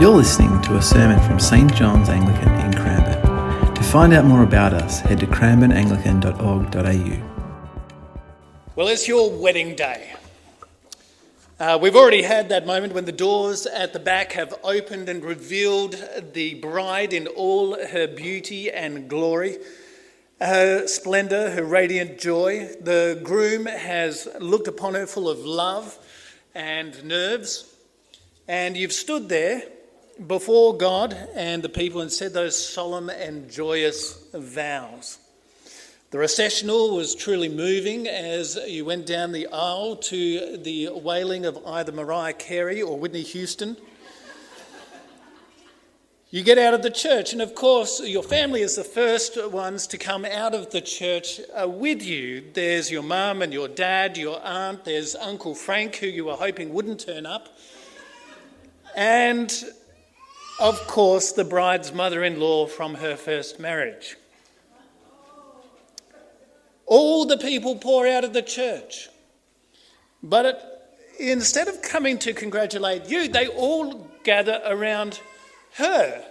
You're listening to a sermon from St John's Anglican in Cranbourne. To find out more about us, head to cranbourneanglican.org.au. Well, it's your wedding day. Uh, we've already had that moment when the doors at the back have opened and revealed the bride in all her beauty and glory, her splendour, her radiant joy. The groom has looked upon her full of love and nerves, and you've stood there before God and the people and said those solemn and joyous vows. The recessional was truly moving as you went down the aisle to the wailing of either Mariah Carey or Whitney Houston. You get out of the church, and of course, your family is the first ones to come out of the church uh, with you. There's your mum and your dad, your aunt, there's Uncle Frank, who you were hoping wouldn't turn up. And of course, the bride's mother in law from her first marriage. All the people pour out of the church. But it, instead of coming to congratulate you, they all gather around her,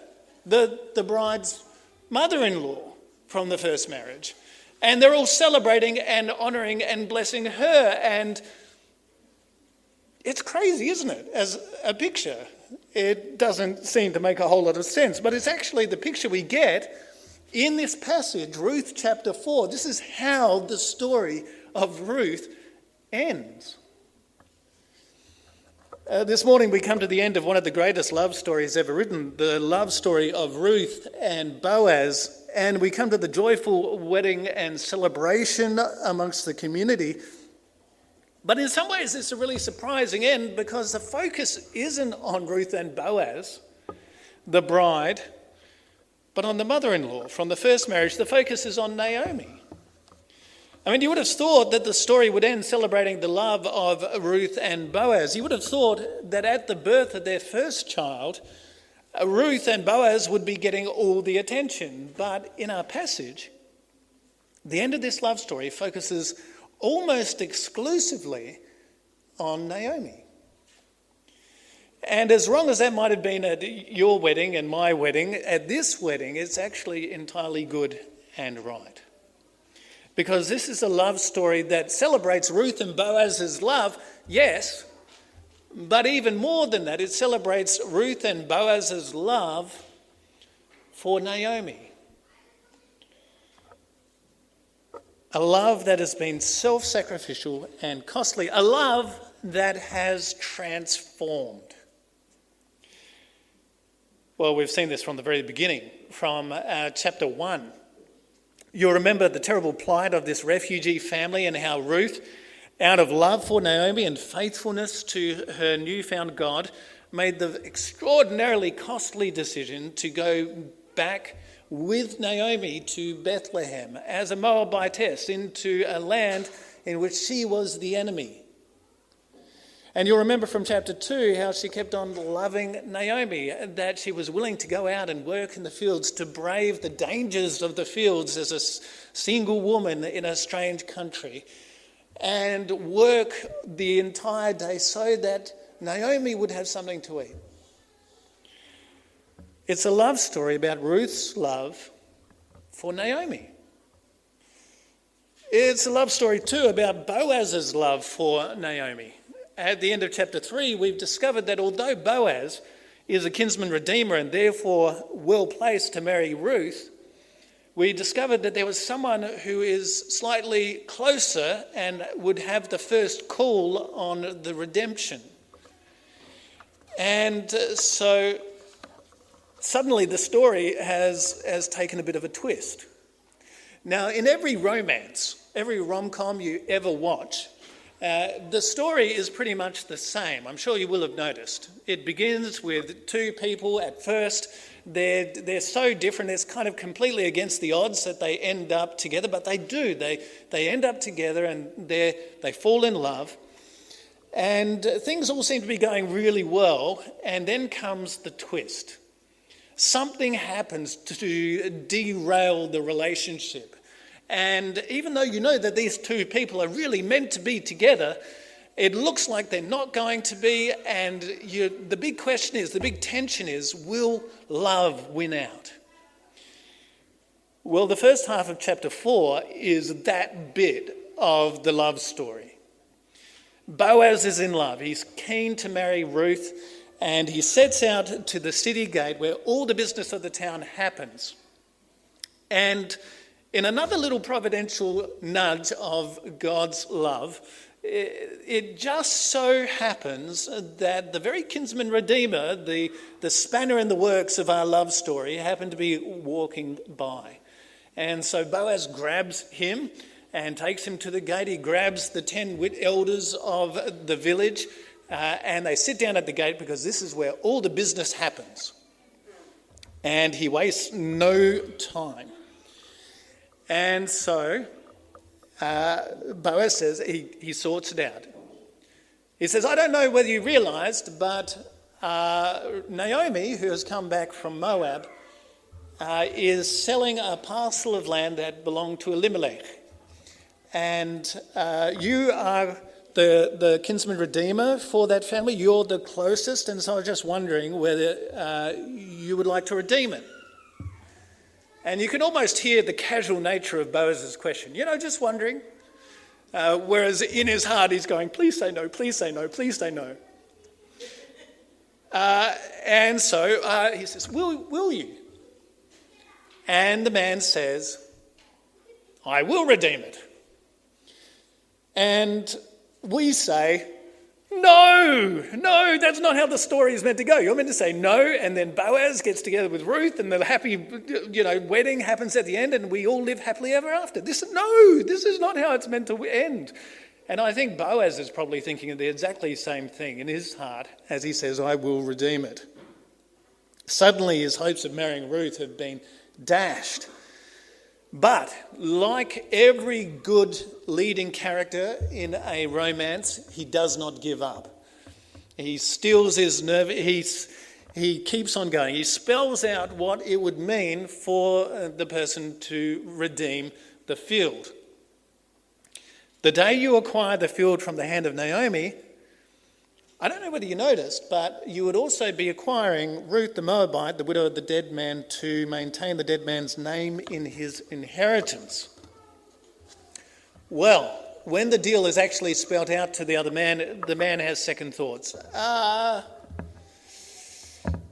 the, the bride's mother in law from the first marriage. And they're all celebrating and honouring and blessing her. And it's crazy, isn't it, as a picture? It doesn't seem to make a whole lot of sense. But it's actually the picture we get in this passage, Ruth chapter 4. This is how the story of Ruth ends. Uh, this morning, we come to the end of one of the greatest love stories ever written the love story of Ruth and Boaz. And we come to the joyful wedding and celebration amongst the community. But in some ways, it's a really surprising end because the focus isn't on Ruth and Boaz, the bride, but on the mother in law from the first marriage. The focus is on Naomi. I mean, you would have thought that the story would end celebrating the love of Ruth and Boaz. You would have thought that at the birth of their first child, Ruth and Boaz would be getting all the attention. But in our passage, the end of this love story focuses almost exclusively on Naomi. And as wrong as that might have been at your wedding and my wedding, at this wedding, it's actually entirely good and right. Because this is a love story that celebrates Ruth and Boaz's love, yes, but even more than that, it celebrates Ruth and Boaz's love for Naomi. A love that has been self sacrificial and costly, a love that has transformed. Well, we've seen this from the very beginning, from uh, chapter 1. You'll remember the terrible plight of this refugee family and how Ruth, out of love for Naomi and faithfulness to her newfound God, made the extraordinarily costly decision to go back with Naomi to Bethlehem as a Moabitess into a land in which she was the enemy. And you'll remember from chapter 2 how she kept on loving Naomi, that she was willing to go out and work in the fields to brave the dangers of the fields as a single woman in a strange country and work the entire day so that Naomi would have something to eat. It's a love story about Ruth's love for Naomi. It's a love story too about Boaz's love for Naomi. At the end of chapter 3, we've discovered that although Boaz is a kinsman redeemer and therefore well placed to marry Ruth, we discovered that there was someone who is slightly closer and would have the first call on the redemption. And uh, so suddenly the story has, has taken a bit of a twist. Now, in every romance, every rom com you ever watch, uh, the story is pretty much the same. I'm sure you will have noticed. It begins with two people at first. They're, they're so different, it's kind of completely against the odds that they end up together, but they do. They, they end up together and they they fall in love. And things all seem to be going really well, and then comes the twist something happens to derail the relationship. And even though you know that these two people are really meant to be together, It looks like they're not going to be, and you, the big question is the big tension is will love win out? Well, the first half of chapter 4 is that bit of the love story. Boaz is in love. He's keen to marry Ruth, and he sets out to the city gate where all the business of the town happens. And in another little providential nudge of God's love, it just so happens that the very kinsman redeemer, the, the spanner in the works of our love story, happened to be walking by. And so Boaz grabs him and takes him to the gate. He grabs the ten elders of the village uh, and they sit down at the gate because this is where all the business happens. And he wastes no time. And so uh, Boaz says he, he sorts it out. He says, I don't know whether you realized, but uh, Naomi, who has come back from Moab, uh, is selling a parcel of land that belonged to Elimelech. And uh, you are the, the kinsman redeemer for that family. You're the closest. And so I was just wondering whether uh, you would like to redeem it. And you can almost hear the casual nature of Boaz's question. You know, just wondering. Uh, whereas in his heart, he's going, please say no, please say no, please say no. Uh, and so uh, he says, will, will you? And the man says, I will redeem it. And we say, no, no, that's not how the story is meant to go. You're meant to say no, and then Boaz gets together with Ruth, and the happy, you know, wedding happens at the end, and we all live happily ever after. This, no, this is not how it's meant to end. And I think Boaz is probably thinking of the exactly same thing in his heart as he says, I will redeem it. Suddenly, his hopes of marrying Ruth have been dashed. But, like every good leading character in a romance, he does not give up. He steels his nerve, he's, he keeps on going. He spells out what it would mean for uh, the person to redeem the field. The day you acquire the field from the hand of Naomi, I don't know whether you noticed, but you would also be acquiring Ruth the Moabite, the widow of the dead man, to maintain the dead man's name in his inheritance. Well, when the deal is actually spelt out to the other man, the man has second thoughts. Uh,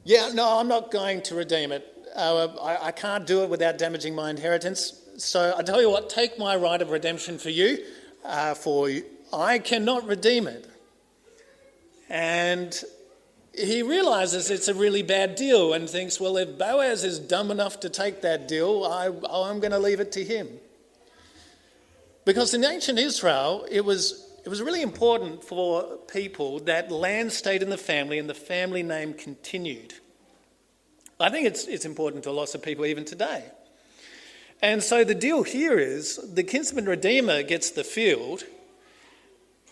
yeah, no, I'm not going to redeem it. Uh, I, I can't do it without damaging my inheritance. So I tell you what, take my right of redemption for you, uh, for I cannot redeem it. And he realizes it's a really bad deal and thinks, well, if Boaz is dumb enough to take that deal, I, I'm going to leave it to him. Because in ancient Israel, it was, it was really important for people that land stayed in the family and the family name continued. I think it's, it's important to lots of people even today. And so the deal here is the kinsman redeemer gets the field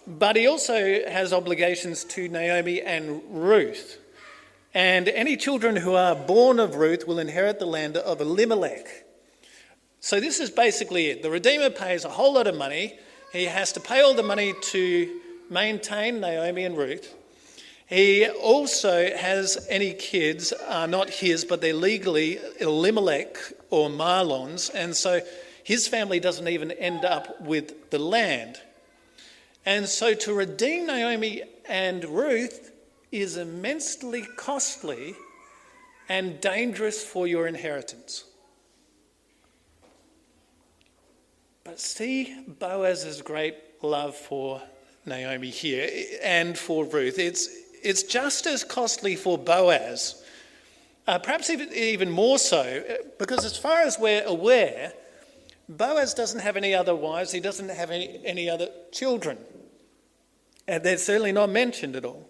but he also has obligations to Naomi and Ruth. And any children who are born of Ruth will inherit the land of Elimelech. So this is basically it. The Redeemer pays a whole lot of money. He has to pay all the money to maintain Naomi and Ruth. He also has any kids, are not his, but they're legally Elimelech or Mahlon's, and so his family doesn't even end up with the land. And so to redeem Naomi and Ruth is immensely costly and dangerous for your inheritance. But see Boaz's great love for Naomi here and for Ruth. It's, it's just as costly for Boaz, uh, perhaps even, even more so, because as far as we're aware, Boaz doesn't have any other wives, he doesn't have any, any other children. And they're certainly not mentioned at all.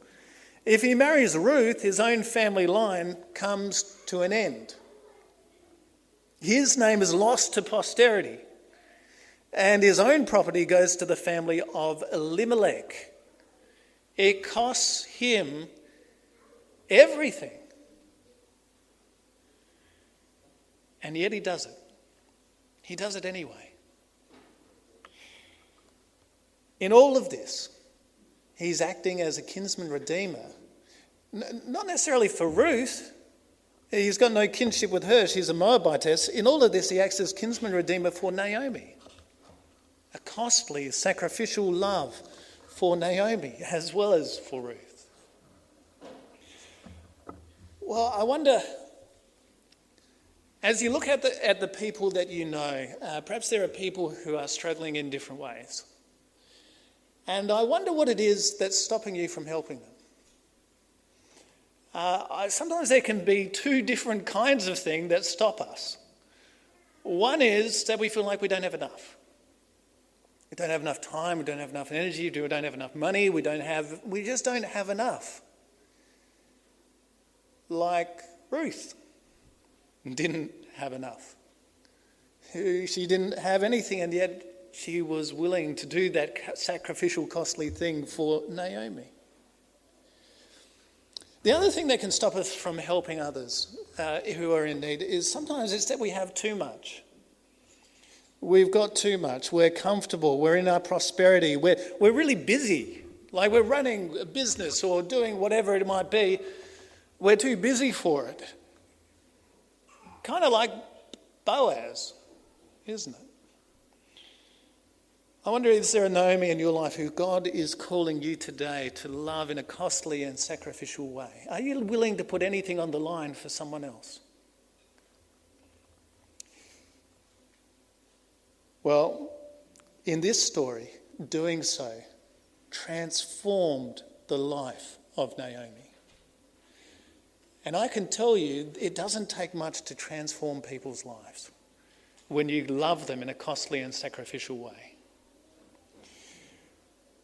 If he marries Ruth, his own family line comes to an end. His name is lost to posterity, and his own property goes to the family of Elimelech. It costs him everything. And yet he does it. He does it anyway. In all of this, He's acting as a kinsman redeemer. N- not necessarily for Ruth. He's got no kinship with her. She's a Moabitess. In all of this, he acts as kinsman redeemer for Naomi. A costly, sacrificial love for Naomi as well as for Ruth. Well, I wonder, as you look at the, at the people that you know, uh, perhaps there are people who are struggling in different ways. And I wonder what it is that's stopping you from helping them. Uh, I, sometimes there can be two different kinds of thing that stop us. One is that we feel like we don't have enough. We don't have enough time, we don't have enough energy, we don't have enough money, we don't have we just don't have enough. Like Ruth didn't have enough. She didn't have anything and yet she was willing to do that sacrificial, costly thing for Naomi. The other thing that can stop us from helping others uh, who are in need is sometimes it's that we have too much. We've got too much. We're comfortable. We're in our prosperity. We're, we're really busy. Like we're running a business or doing whatever it might be. We're too busy for it. Kind of like Boaz, isn't it? I wonder is there a Naomi in your life who God is calling you today to love in a costly and sacrificial way? Are you willing to put anything on the line for someone else? Well, in this story, doing so transformed the life of Naomi. And I can tell you, it doesn't take much to transform people's lives when you love them in a costly and sacrificial way.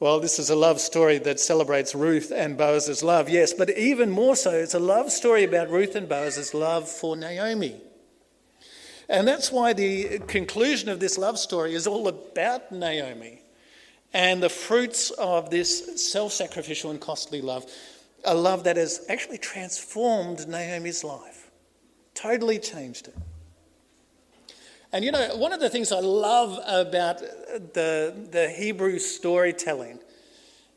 Well, this is a love story that celebrates Ruth and Boaz's love, yes, but even more so, it's a love story about Ruth and Boaz's love for Naomi. And that's why the conclusion of this love story is all about Naomi and the fruits of this self sacrificial and costly love, a love that has actually transformed Naomi's life, totally changed it. And you know, one of the things I love about the, the Hebrew storytelling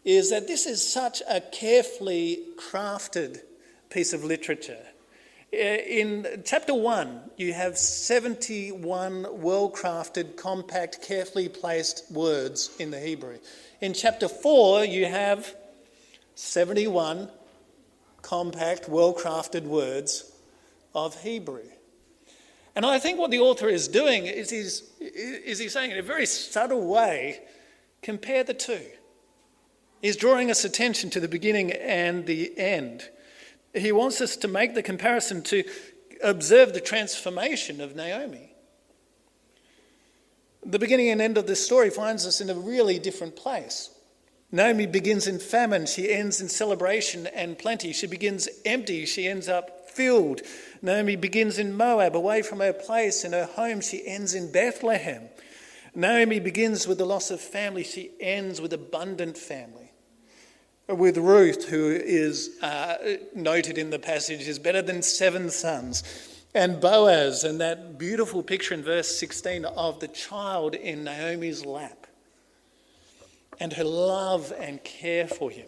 is that this is such a carefully crafted piece of literature. In chapter 1, you have 71 well crafted, compact, carefully placed words in the Hebrew. In chapter 4, you have 71 compact, well crafted words of Hebrew. And I think what the author is doing is he's, is he's saying in a very subtle way, compare the two. He's drawing us attention to the beginning and the end. He wants us to make the comparison to observe the transformation of Naomi. The beginning and end of this story finds us in a really different place. Naomi begins in famine, she ends in celebration and plenty. She begins empty, she ends up filled. Naomi begins in Moab, away from her place and her home. She ends in Bethlehem. Naomi begins with the loss of family. She ends with abundant family. With Ruth, who is uh, noted in the passage, is better than seven sons. And Boaz, and that beautiful picture in verse 16 of the child in Naomi's lap, and her love and care for him.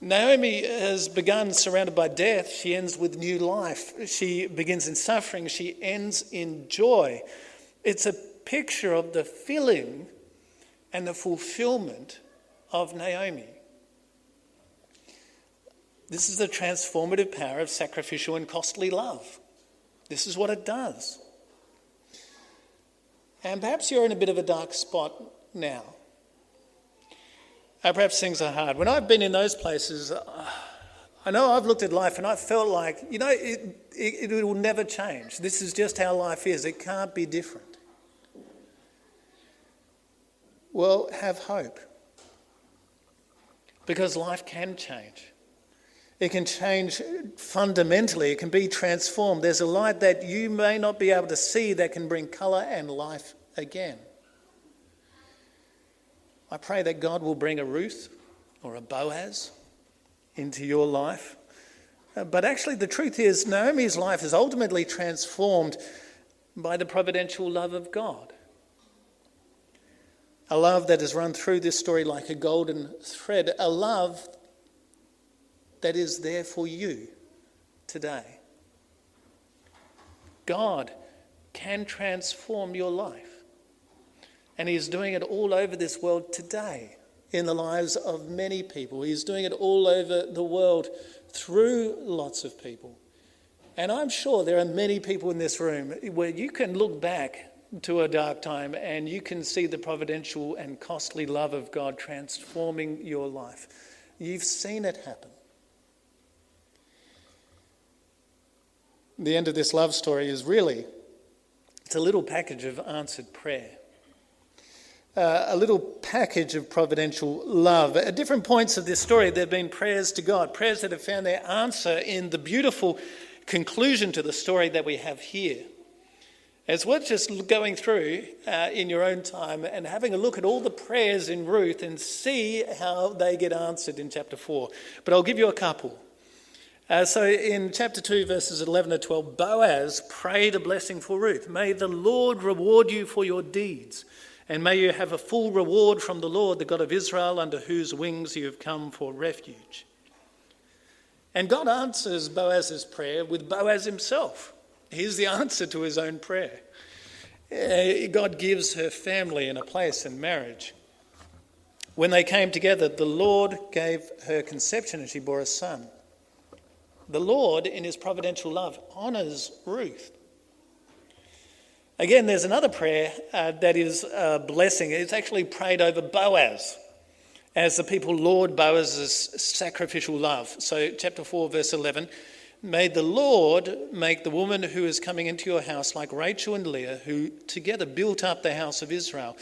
Naomi has begun surrounded by death. She ends with new life. She begins in suffering. She ends in joy. It's a picture of the filling and the fulfillment of Naomi. This is the transformative power of sacrificial and costly love. This is what it does. And perhaps you're in a bit of a dark spot now. Uh, perhaps things are hard. When I've been in those places, uh, I know I've looked at life and I felt like, you know, it, it, it will never change. This is just how life is. It can't be different. Well, have hope. Because life can change. It can change fundamentally, it can be transformed. There's a light that you may not be able to see that can bring colour and life again. I pray that God will bring a Ruth or a Boaz into your life. Uh, but actually, the truth is, Naomi's life is ultimately transformed by the providential love of God. A love that has run through this story like a golden thread. A love that is there for you today. God can transform your life. And He is doing it all over this world today in the lives of many people. He's doing it all over the world through lots of people. And I'm sure there are many people in this room where you can look back to a dark time and you can see the providential and costly love of God transforming your life. You've seen it happen. The end of this love story is really it's a little package of answered prayer. Uh, a little package of providential love. At different points of this story, there have been prayers to God, prayers that have found their answer in the beautiful conclusion to the story that we have here. It's worth just going through uh, in your own time and having a look at all the prayers in Ruth and see how they get answered in chapter 4. But I'll give you a couple. Uh, so in chapter 2, verses 11 to 12, Boaz prayed a blessing for Ruth. May the Lord reward you for your deeds, and may you have a full reward from the Lord, the God of Israel, under whose wings you have come for refuge. And God answers Boaz's prayer with Boaz himself. Here's the answer to his own prayer. Uh, God gives her family and a place in marriage. When they came together, the Lord gave her conception and she bore a son. The Lord, in his providential love, honours Ruth. Again, there's another prayer uh, that is a blessing. It's actually prayed over Boaz as the people laud Boaz's sacrificial love. So, chapter 4, verse 11 May the Lord make the woman who is coming into your house like Rachel and Leah, who together built up the house of Israel.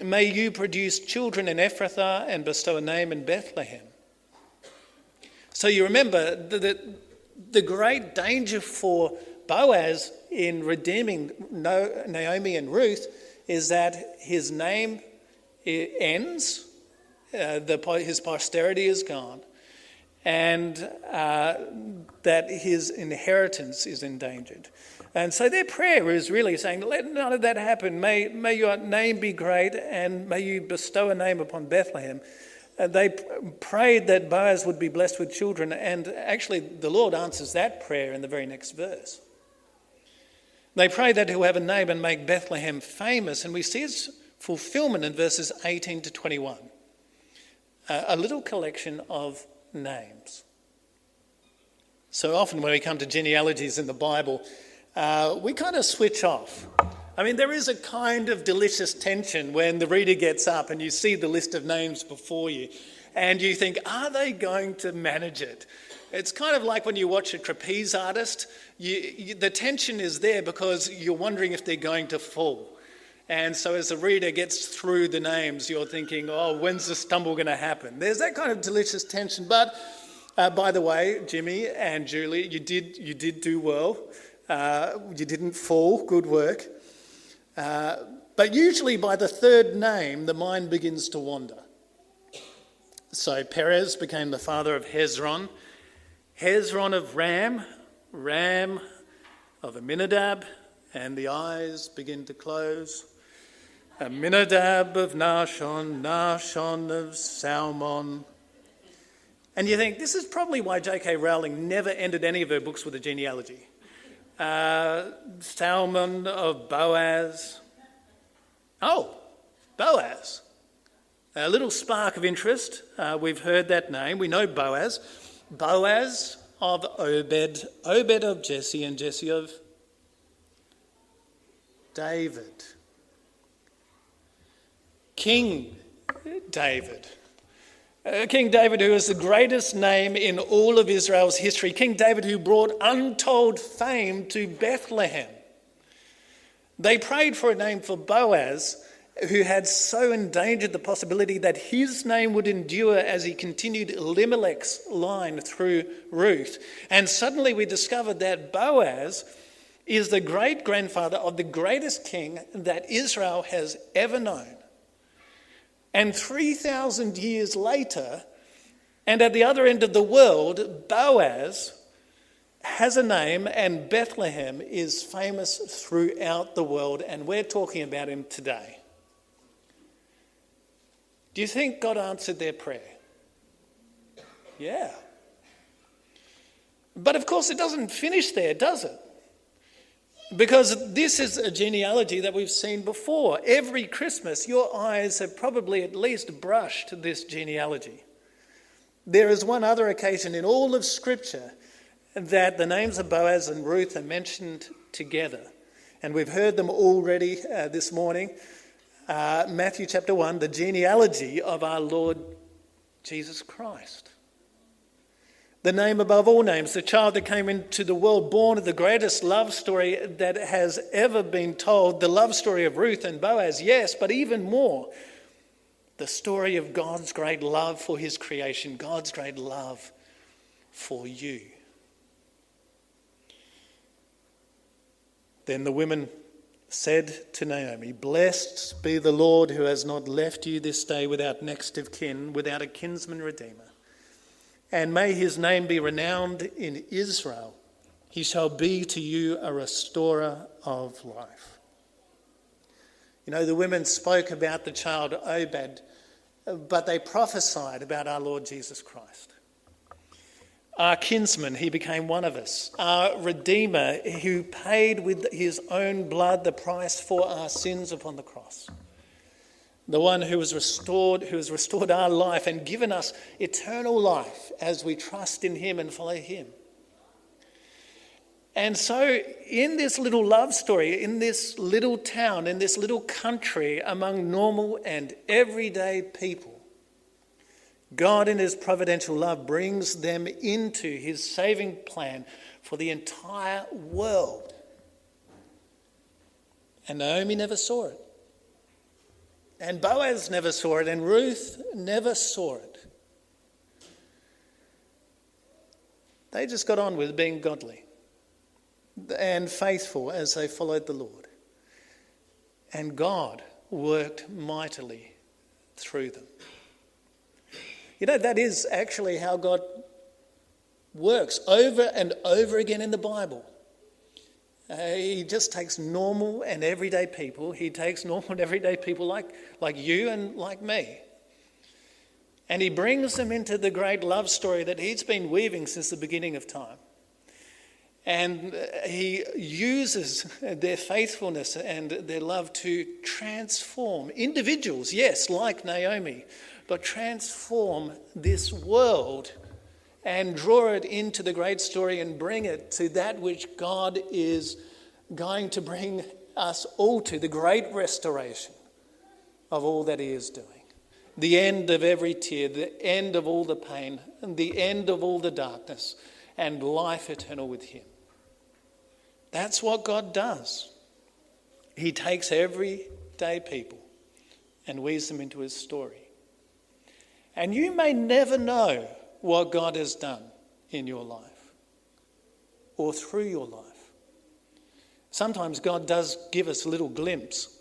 May you produce children in Ephrathah and bestow a name in Bethlehem. So you remember that the great danger for Boaz in redeeming Naomi and Ruth is that his name ends, uh, the, his posterity is gone, and uh, that his inheritance is endangered. And so their prayer is really saying, let none of that happen. May, may your name be great and may you bestow a name upon Bethlehem. Uh, they prayed that Boaz would be blessed with children, and actually, the Lord answers that prayer in the very next verse. They pray that he'll have a name and make Bethlehem famous, and we see its fulfillment in verses 18 to 21. Uh, a little collection of names. So often, when we come to genealogies in the Bible, uh, we kind of switch off. I mean, there is a kind of delicious tension when the reader gets up and you see the list of names before you and you think, are they going to manage it? It's kind of like when you watch a trapeze artist, you, you, the tension is there because you're wondering if they're going to fall. And so, as the reader gets through the names, you're thinking, oh, when's the stumble going to happen? There's that kind of delicious tension. But uh, by the way, Jimmy and Julie, you did, you did do well. Uh, you didn't fall. Good work. Uh, but usually by the third name, the mind begins to wander. So Perez became the father of Hezron, Hezron of Ram, Ram of Amminadab, and the eyes begin to close. Amminadab of Nahshon, Nahshon of Salmon. And you think this is probably why J.K. Rowling never ended any of her books with a genealogy uh, Salmon of Boaz. Oh, Boaz. A little spark of interest. Uh, we've heard that name. We know Boaz. Boaz of Obed, Obed of Jesse, and Jesse of David. King David. Uh, King David, who is the greatest name in all of Israel's history. King David, who brought untold fame to Bethlehem. They prayed for a name for Boaz, who had so endangered the possibility that his name would endure as he continued Elimelech's line through Ruth. And suddenly we discovered that Boaz is the great grandfather of the greatest king that Israel has ever known. And 3,000 years later, and at the other end of the world, Boaz has a name, and Bethlehem is famous throughout the world, and we're talking about him today. Do you think God answered their prayer? Yeah. But of course, it doesn't finish there, does it? Because this is a genealogy that we've seen before. Every Christmas, your eyes have probably at least brushed this genealogy. There is one other occasion in all of Scripture that the names of Boaz and Ruth are mentioned together. And we've heard them already uh, this morning. Uh, Matthew chapter 1, the genealogy of our Lord Jesus Christ. The name above all names, the child that came into the world, born of the greatest love story that has ever been told, the love story of Ruth and Boaz, yes, but even more, the story of God's great love for his creation, God's great love for you. Then the women said to Naomi, Blessed be the Lord who has not left you this day without next of kin, without a kinsman redeemer. And may his name be renowned in Israel. He shall be to you a restorer of life. You know, the women spoke about the child Obed, but they prophesied about our Lord Jesus Christ. Our kinsman, he became one of us. Our Redeemer, who paid with his own blood the price for our sins upon the cross. The one who has restored, who has restored our life and given us eternal life as we trust in him and follow him. And so, in this little love story, in this little town, in this little country, among normal and everyday people, God, in His providential love, brings them into His saving plan for the entire world. And Naomi never saw it. And Boaz never saw it. And Ruth never saw it. They just got on with being godly and faithful as they followed the Lord. And God worked mightily through them. You know, that is actually how God works over and over again in the Bible. Uh, he just takes normal and everyday people. He takes normal and everyday people like, like you and like me. And he brings them into the great love story that he's been weaving since the beginning of time. And uh, he uses their faithfulness and their love to transform individuals, yes, like Naomi, but transform this world and draw it into the great story and bring it to that which God is going to bring us all to the great restoration of all that He is doing. The end of every tear, the end of all the pain, and the end of all the darkness, and life eternal with Him. That's what God does. He takes everyday people and weaves them into His story. And you may never know what God has done in your life or through your life. Sometimes God does give us a little glimpse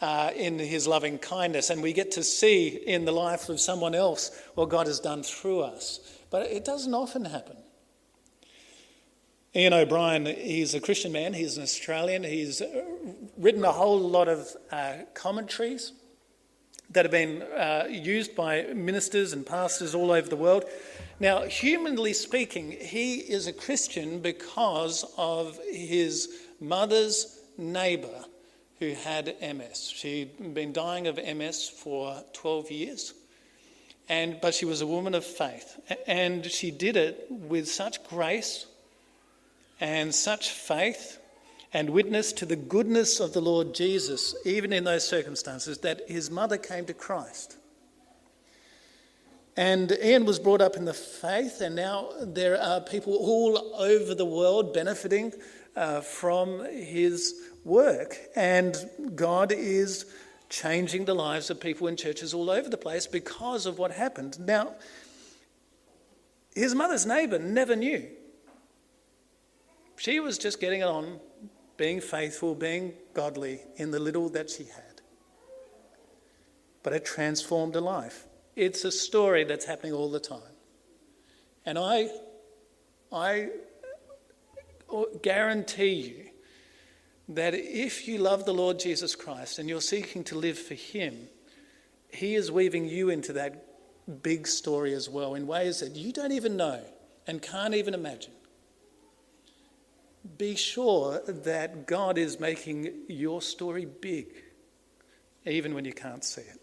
uh, in his loving kindness, and we get to see in the life of someone else what God has done through us. But it doesn't often happen. Ian O'Brien, he's a Christian man, he's an Australian, he's written a whole lot of uh, commentaries that have been uh, used by ministers and pastors all over the world. Now, humanly speaking, he is a Christian because of his mother's neighbour who had MS. She'd been dying of MS for 12 years, and, but she was a woman of faith. And she did it with such grace and such faith and witness to the goodness of the Lord Jesus, even in those circumstances, that his mother came to Christ. And Ian was brought up in the faith, and now there are people all over the world benefiting uh, from his work. And God is changing the lives of people in churches all over the place because of what happened. Now, his mother's neighbour never knew. She was just getting on being faithful, being godly in the little that she had. But it transformed her life. It's a story that's happening all the time. And I, I guarantee you that if you love the Lord Jesus Christ and you're seeking to live for Him, He is weaving you into that big story as well in ways that you don't even know and can't even imagine. Be sure that God is making your story big, even when you can't see it.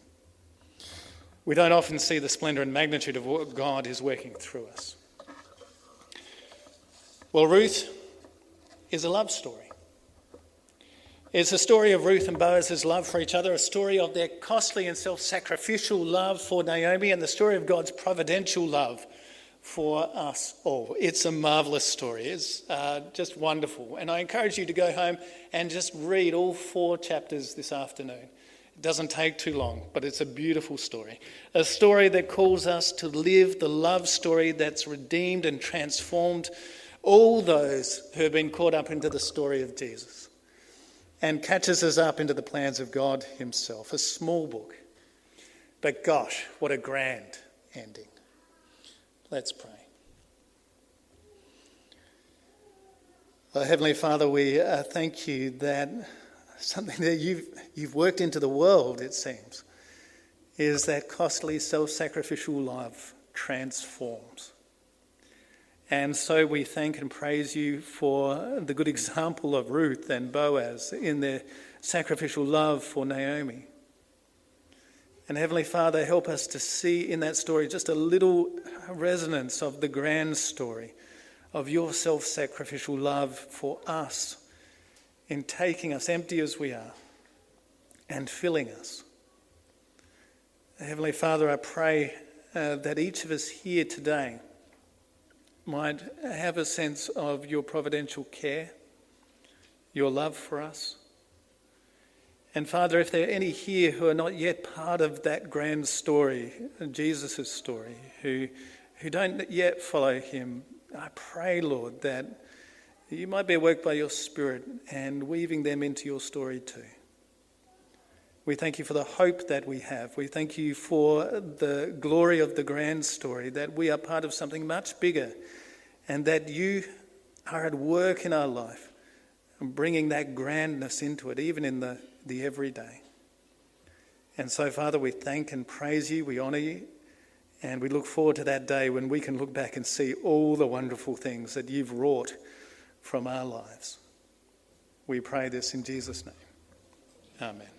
We don't often see the splendor and magnitude of what God is working through us. Well, Ruth is a love story. It's a story of Ruth and Boaz's love for each other, a story of their costly and self sacrificial love for Naomi, and the story of God's providential love for us all. It's a marvelous story. It's uh, just wonderful. And I encourage you to go home and just read all four chapters this afternoon. It doesn't take too long, but it's a beautiful story. A story that calls us to live the love story that's redeemed and transformed all those who have been caught up into the story of Jesus and catches us up into the plans of God Himself. A small book, but gosh, what a grand ending. Let's pray. Well, Heavenly Father, we uh, thank you that something that you've, you've worked into the world, it seems, is that costly self sacrificial love transforms. And so we thank and praise you for the good example of Ruth and Boaz in their sacrificial love for Naomi. And Heavenly Father, help us to see in that story just a little resonance of the grand story of your self sacrificial love for us in taking us empty as we are and filling us. Heavenly Father, I pray uh, that each of us here today might have a sense of your providential care, your love for us. And Father, if there are any here who are not yet part of that grand story, Jesus' story, who, who don't yet follow him, I pray, Lord, that you might be at work by your Spirit and weaving them into your story too. We thank you for the hope that we have. We thank you for the glory of the grand story, that we are part of something much bigger and that you are at work in our life bringing that grandness into it, even in the, the everyday. And so, Father, we thank and praise you, we honour you, and we look forward to that day when we can look back and see all the wonderful things that you've wrought from our lives. We pray this in Jesus' name. Amen.